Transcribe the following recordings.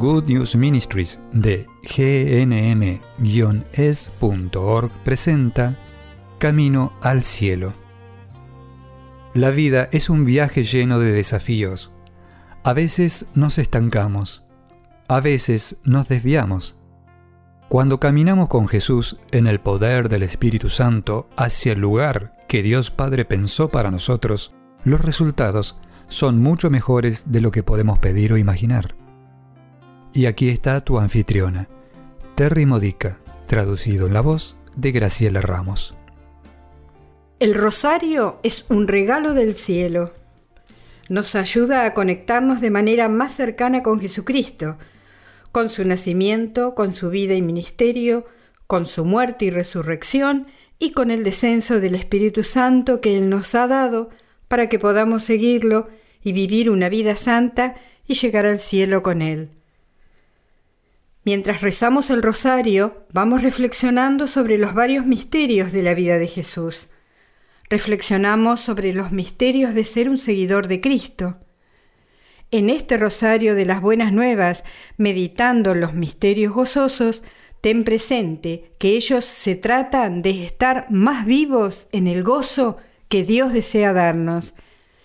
Good News Ministries de gnm-es.org presenta Camino al Cielo. La vida es un viaje lleno de desafíos. A veces nos estancamos, a veces nos desviamos. Cuando caminamos con Jesús en el poder del Espíritu Santo hacia el lugar que Dios Padre pensó para nosotros, los resultados son mucho mejores de lo que podemos pedir o imaginar. Y aquí está tu anfitriona, Terry Modica, traducido en la voz de Graciela Ramos. El rosario es un regalo del cielo. Nos ayuda a conectarnos de manera más cercana con Jesucristo, con su nacimiento, con su vida y ministerio, con su muerte y resurrección y con el descenso del Espíritu Santo que Él nos ha dado para que podamos seguirlo y vivir una vida santa y llegar al cielo con Él. Mientras rezamos el rosario, vamos reflexionando sobre los varios misterios de la vida de Jesús. Reflexionamos sobre los misterios de ser un seguidor de Cristo. En este rosario de las buenas nuevas, meditando los misterios gozosos, ten presente que ellos se tratan de estar más vivos en el gozo que Dios desea darnos,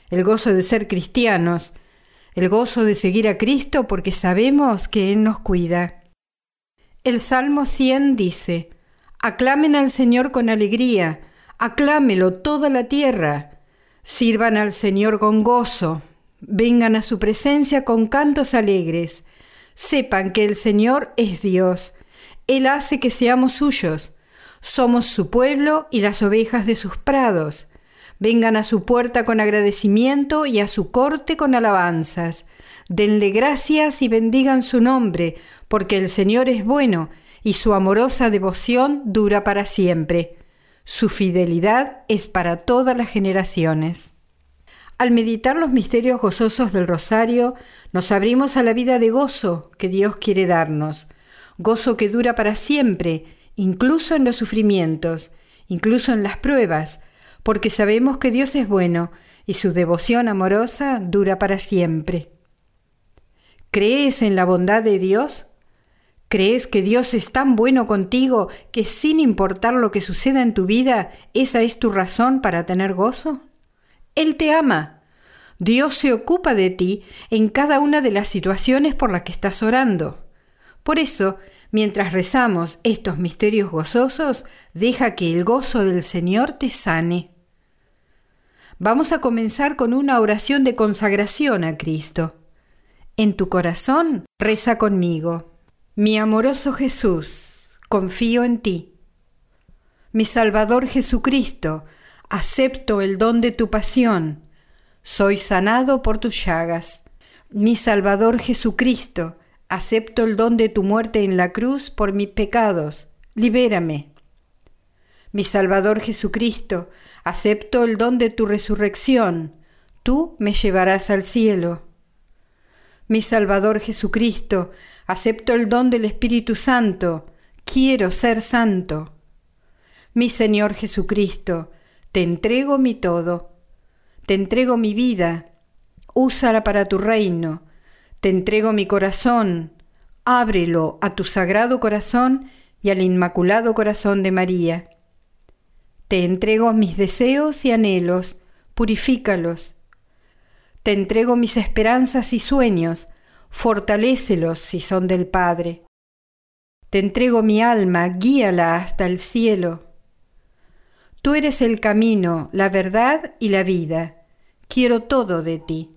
el gozo de ser cristianos, el gozo de seguir a Cristo porque sabemos que Él nos cuida. El Salmo 100 dice, Aclamen al Señor con alegría, aclámelo toda la tierra, sirvan al Señor con gozo, vengan a su presencia con cantos alegres, sepan que el Señor es Dios, Él hace que seamos suyos, somos su pueblo y las ovejas de sus prados. Vengan a su puerta con agradecimiento y a su corte con alabanzas. Denle gracias y bendigan su nombre, porque el Señor es bueno y su amorosa devoción dura para siempre. Su fidelidad es para todas las generaciones. Al meditar los misterios gozosos del rosario, nos abrimos a la vida de gozo que Dios quiere darnos, gozo que dura para siempre, incluso en los sufrimientos, incluso en las pruebas, porque sabemos que Dios es bueno y su devoción amorosa dura para siempre. ¿Crees en la bondad de Dios? ¿Crees que Dios es tan bueno contigo que sin importar lo que suceda en tu vida, esa es tu razón para tener gozo? Él te ama. Dios se ocupa de ti en cada una de las situaciones por las que estás orando. Por eso, mientras rezamos estos misterios gozosos, deja que el gozo del Señor te sane. Vamos a comenzar con una oración de consagración a Cristo. En tu corazón reza conmigo. Mi amoroso Jesús, confío en ti. Mi Salvador Jesucristo, acepto el don de tu pasión. Soy sanado por tus llagas. Mi Salvador Jesucristo, acepto el don de tu muerte en la cruz por mis pecados. Libérame. Mi Salvador Jesucristo, acepto el don de tu resurrección, tú me llevarás al cielo. Mi Salvador Jesucristo, acepto el don del Espíritu Santo, quiero ser santo. Mi Señor Jesucristo, te entrego mi todo, te entrego mi vida, úsala para tu reino, te entrego mi corazón, ábrelo a tu sagrado corazón y al inmaculado corazón de María. Te entrego mis deseos y anhelos, purifícalos. Te entrego mis esperanzas y sueños, fortalécelos si son del Padre. Te entrego mi alma, guíala hasta el cielo. Tú eres el camino, la verdad y la vida. Quiero todo de ti.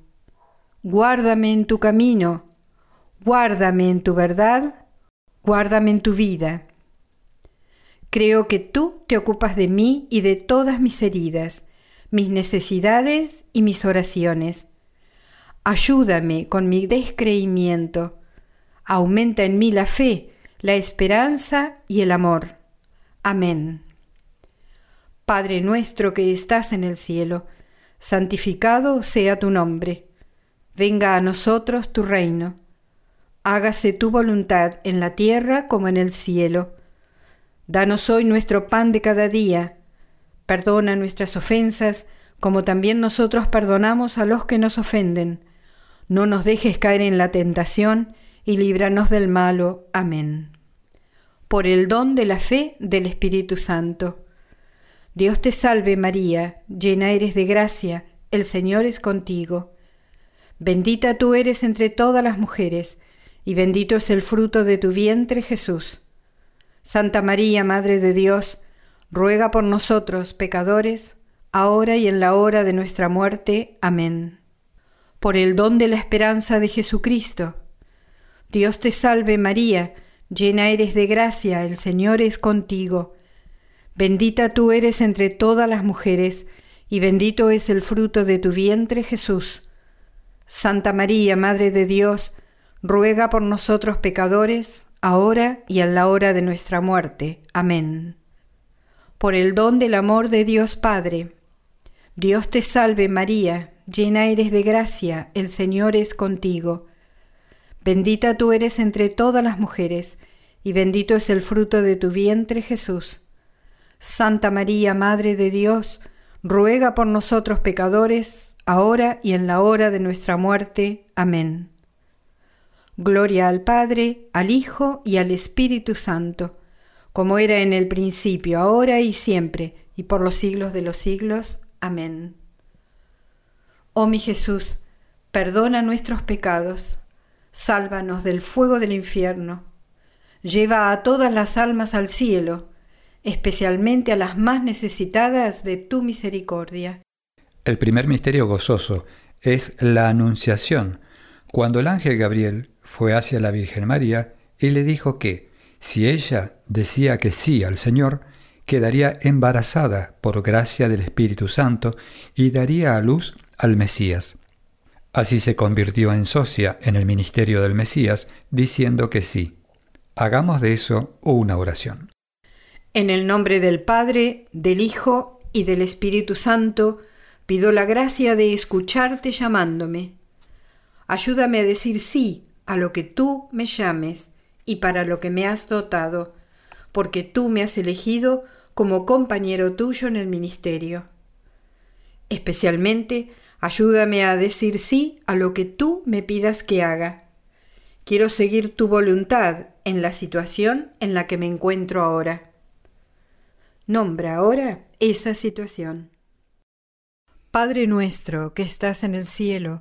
Guárdame en tu camino, guárdame en tu verdad, guárdame en tu vida. Creo que tú te ocupas de mí y de todas mis heridas, mis necesidades y mis oraciones. Ayúdame con mi descreimiento. Aumenta en mí la fe, la esperanza y el amor. Amén. Padre nuestro que estás en el cielo, santificado sea tu nombre. Venga a nosotros tu reino. Hágase tu voluntad en la tierra como en el cielo. Danos hoy nuestro pan de cada día. Perdona nuestras ofensas, como también nosotros perdonamos a los que nos ofenden. No nos dejes caer en la tentación, y líbranos del malo. Amén. Por el don de la fe del Espíritu Santo. Dios te salve María, llena eres de gracia, el Señor es contigo. Bendita tú eres entre todas las mujeres, y bendito es el fruto de tu vientre Jesús. Santa María, Madre de Dios, ruega por nosotros pecadores, ahora y en la hora de nuestra muerte. Amén. Por el don de la esperanza de Jesucristo. Dios te salve María, llena eres de gracia, el Señor es contigo. Bendita tú eres entre todas las mujeres, y bendito es el fruto de tu vientre Jesús. Santa María, Madre de Dios, ruega por nosotros pecadores, ahora y en la hora de nuestra muerte. Amén. Por el don del amor de Dios Padre. Dios te salve María, llena eres de gracia, el Señor es contigo. Bendita tú eres entre todas las mujeres, y bendito es el fruto de tu vientre Jesús. Santa María, Madre de Dios, ruega por nosotros pecadores, ahora y en la hora de nuestra muerte. Amén. Gloria al Padre, al Hijo y al Espíritu Santo, como era en el principio, ahora y siempre, y por los siglos de los siglos. Amén. Oh mi Jesús, perdona nuestros pecados, sálvanos del fuego del infierno, lleva a todas las almas al cielo, especialmente a las más necesitadas de tu misericordia. El primer misterio gozoso es la anunciación cuando el ángel Gabriel fue hacia la Virgen María y le dijo que, si ella decía que sí al Señor, quedaría embarazada por gracia del Espíritu Santo y daría a luz al Mesías. Así se convirtió en socia en el ministerio del Mesías, diciendo que sí. Hagamos de eso una oración. En el nombre del Padre, del Hijo y del Espíritu Santo, pido la gracia de escucharte llamándome. Ayúdame a decir sí a lo que tú me llames y para lo que me has dotado, porque tú me has elegido como compañero tuyo en el ministerio. Especialmente, ayúdame a decir sí a lo que tú me pidas que haga. Quiero seguir tu voluntad en la situación en la que me encuentro ahora. Nombra ahora esa situación. Padre nuestro que estás en el cielo,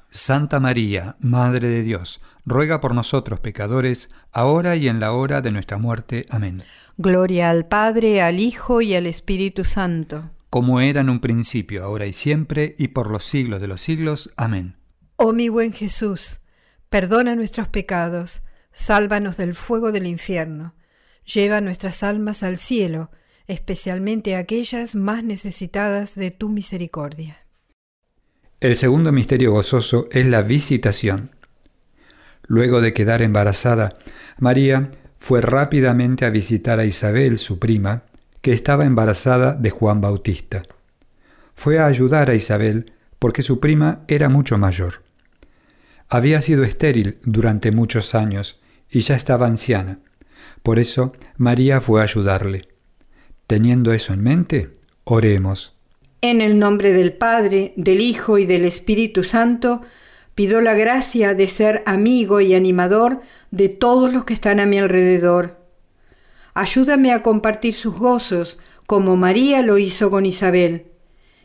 Santa María, Madre de Dios, ruega por nosotros pecadores, ahora y en la hora de nuestra muerte. Amén. Gloria al Padre, al Hijo y al Espíritu Santo. Como era en un principio, ahora y siempre, y por los siglos de los siglos. Amén. Oh mi buen Jesús, perdona nuestros pecados, sálvanos del fuego del infierno, lleva nuestras almas al cielo, especialmente aquellas más necesitadas de tu misericordia. El segundo misterio gozoso es la visitación. Luego de quedar embarazada, María fue rápidamente a visitar a Isabel, su prima, que estaba embarazada de Juan Bautista. Fue a ayudar a Isabel porque su prima era mucho mayor. Había sido estéril durante muchos años y ya estaba anciana. Por eso María fue a ayudarle. Teniendo eso en mente, oremos. En el nombre del Padre, del Hijo y del Espíritu Santo, pido la gracia de ser amigo y animador de todos los que están a mi alrededor. Ayúdame a compartir sus gozos, como María lo hizo con Isabel,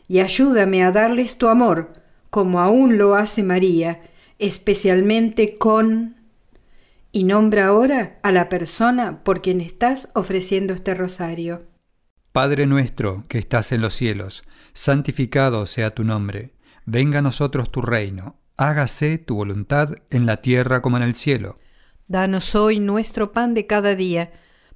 y ayúdame a darles tu amor, como aún lo hace María, especialmente con... Y nombra ahora a la persona por quien estás ofreciendo este rosario. Padre nuestro que estás en los cielos, santificado sea tu nombre, venga a nosotros tu reino, hágase tu voluntad en la tierra como en el cielo. Danos hoy nuestro pan de cada día,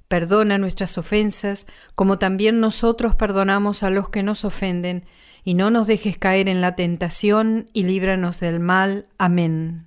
perdona nuestras ofensas como también nosotros perdonamos a los que nos ofenden, y no nos dejes caer en la tentación y líbranos del mal. Amén.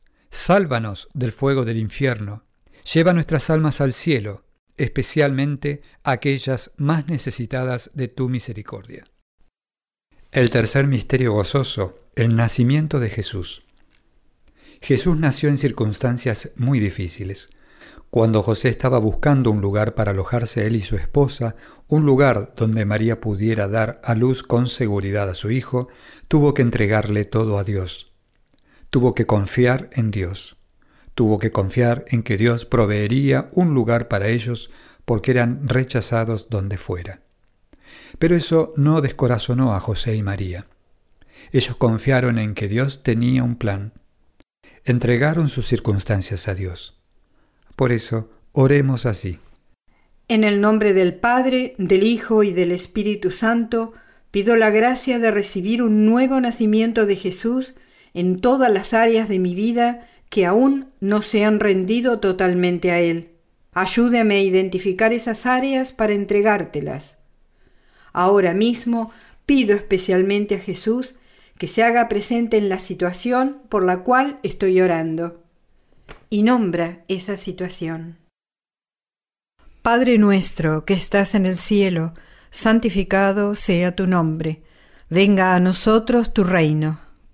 Sálvanos del fuego del infierno. Lleva nuestras almas al cielo, especialmente aquellas más necesitadas de tu misericordia. El tercer misterio gozoso, el nacimiento de Jesús. Jesús nació en circunstancias muy difíciles. Cuando José estaba buscando un lugar para alojarse él y su esposa, un lugar donde María pudiera dar a luz con seguridad a su hijo, tuvo que entregarle todo a Dios tuvo que confiar en Dios. Tuvo que confiar en que Dios proveería un lugar para ellos porque eran rechazados donde fuera. Pero eso no descorazonó a José y María. Ellos confiaron en que Dios tenía un plan. Entregaron sus circunstancias a Dios. Por eso, oremos así. En el nombre del Padre, del Hijo y del Espíritu Santo, pido la gracia de recibir un nuevo nacimiento de Jesús, en todas las áreas de mi vida que aún no se han rendido totalmente a Él. Ayúdame a identificar esas áreas para entregártelas. Ahora mismo pido especialmente a Jesús que se haga presente en la situación por la cual estoy orando. Y nombra esa situación. Padre nuestro que estás en el cielo, santificado sea tu nombre. Venga a nosotros tu reino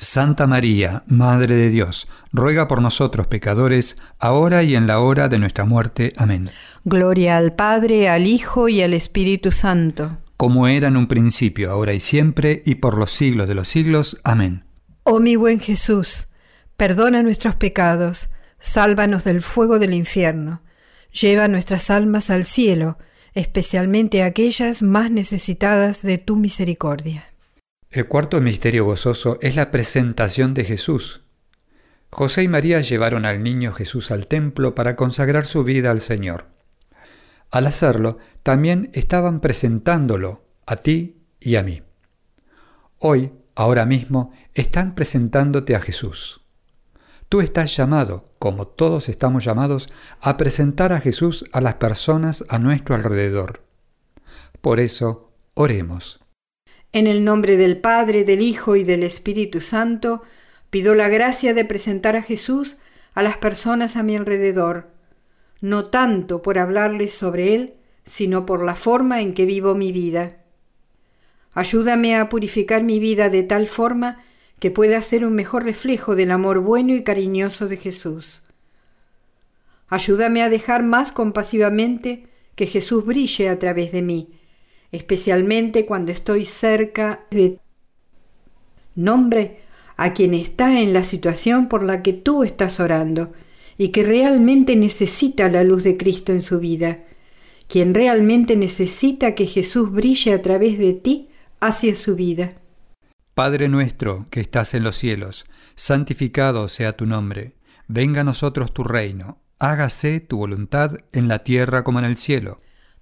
Santa María, Madre de Dios, ruega por nosotros pecadores, ahora y en la hora de nuestra muerte. Amén. Gloria al Padre, al Hijo y al Espíritu Santo. Como era en un principio, ahora y siempre, y por los siglos de los siglos. Amén. Oh mi buen Jesús, perdona nuestros pecados, sálvanos del fuego del infierno, lleva nuestras almas al cielo, especialmente aquellas más necesitadas de tu misericordia. El cuarto misterio gozoso es la presentación de Jesús. José y María llevaron al niño Jesús al templo para consagrar su vida al Señor. Al hacerlo, también estaban presentándolo a ti y a mí. Hoy, ahora mismo, están presentándote a Jesús. Tú estás llamado, como todos estamos llamados, a presentar a Jesús a las personas a nuestro alrededor. Por eso, oremos. En el nombre del Padre, del Hijo y del Espíritu Santo, pido la gracia de presentar a Jesús a las personas a mi alrededor, no tanto por hablarles sobre Él, sino por la forma en que vivo mi vida. Ayúdame a purificar mi vida de tal forma que pueda ser un mejor reflejo del amor bueno y cariñoso de Jesús. Ayúdame a dejar más compasivamente que Jesús brille a través de mí especialmente cuando estoy cerca de nombre a quien está en la situación por la que tú estás orando y que realmente necesita la luz de Cristo en su vida, quien realmente necesita que Jesús brille a través de ti hacia su vida. Padre nuestro que estás en los cielos, santificado sea tu nombre, venga a nosotros tu reino, hágase tu voluntad en la tierra como en el cielo.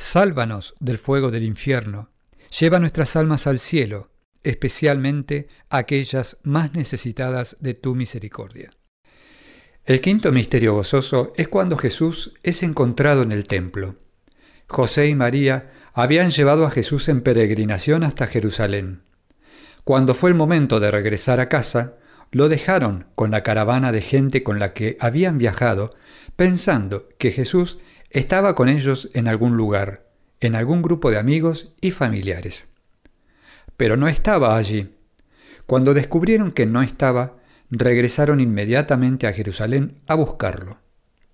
Sálvanos del fuego del infierno. Lleva nuestras almas al cielo, especialmente aquellas más necesitadas de tu misericordia. El quinto misterio gozoso es cuando Jesús es encontrado en el templo. José y María habían llevado a Jesús en peregrinación hasta Jerusalén. Cuando fue el momento de regresar a casa, lo dejaron con la caravana de gente con la que habían viajado, pensando que Jesús estaba con ellos en algún lugar, en algún grupo de amigos y familiares. Pero no estaba allí. Cuando descubrieron que no estaba, regresaron inmediatamente a Jerusalén a buscarlo.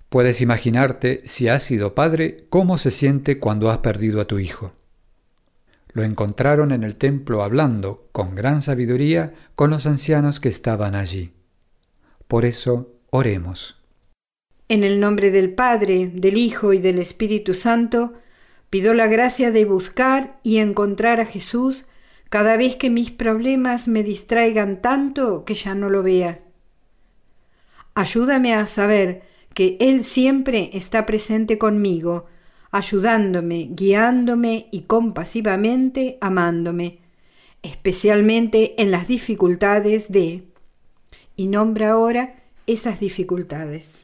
Puedes imaginarte, si has sido padre, cómo se siente cuando has perdido a tu hijo. Lo encontraron en el templo hablando, con gran sabiduría, con los ancianos que estaban allí. Por eso, oremos. En el nombre del Padre, del Hijo y del Espíritu Santo, pido la gracia de buscar y encontrar a Jesús cada vez que mis problemas me distraigan tanto que ya no lo vea. Ayúdame a saber que Él siempre está presente conmigo, ayudándome, guiándome y compasivamente amándome, especialmente en las dificultades de... Y nombra ahora esas dificultades.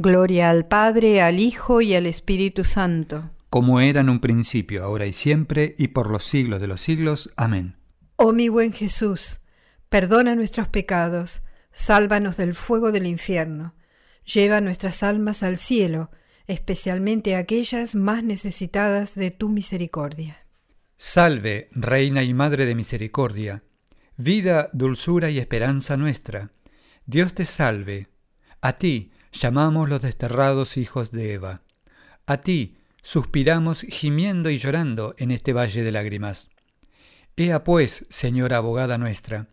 Gloria al Padre, al Hijo y al Espíritu Santo. Como era en un principio, ahora y siempre, y por los siglos de los siglos. Amén. Oh mi buen Jesús, perdona nuestros pecados, sálvanos del fuego del infierno, lleva nuestras almas al cielo, especialmente aquellas más necesitadas de tu misericordia. Salve, Reina y Madre de Misericordia, vida, dulzura y esperanza nuestra. Dios te salve. A ti, llamamos los desterrados hijos de Eva. A ti suspiramos gimiendo y llorando en este valle de lágrimas. Ea pues, señora abogada nuestra,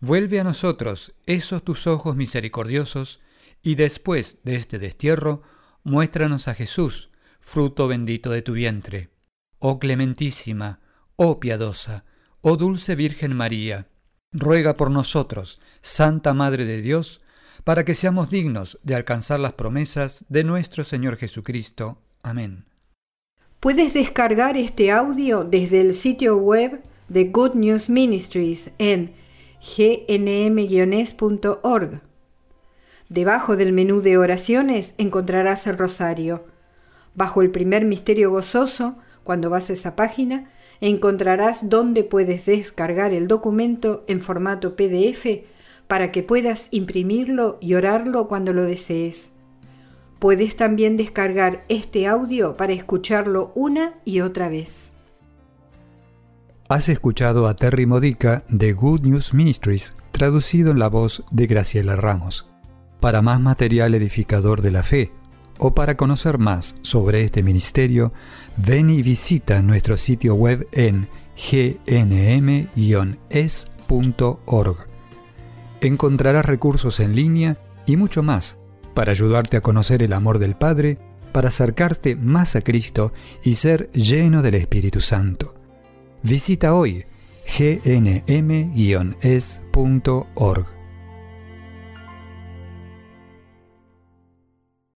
vuelve a nosotros esos tus ojos misericordiosos, y después de este destierro, muéstranos a Jesús, fruto bendito de tu vientre. Oh clementísima, oh piadosa, oh dulce Virgen María, ruega por nosotros, Santa Madre de Dios, para que seamos dignos de alcanzar las promesas de nuestro Señor Jesucristo. Amén. Puedes descargar este audio desde el sitio web de Good News Ministries en gnm-org. Debajo del menú de oraciones encontrarás el rosario. Bajo el primer misterio gozoso, cuando vas a esa página, encontrarás dónde puedes descargar el documento en formato PDF para que puedas imprimirlo y orarlo cuando lo desees. Puedes también descargar este audio para escucharlo una y otra vez. Has escuchado a Terry Modica de Good News Ministries, traducido en la voz de Graciela Ramos. Para más material edificador de la fe o para conocer más sobre este ministerio, ven y visita nuestro sitio web en gnm-es.org encontrarás recursos en línea y mucho más para ayudarte a conocer el amor del Padre, para acercarte más a Cristo y ser lleno del Espíritu Santo. Visita hoy gnm-es.org.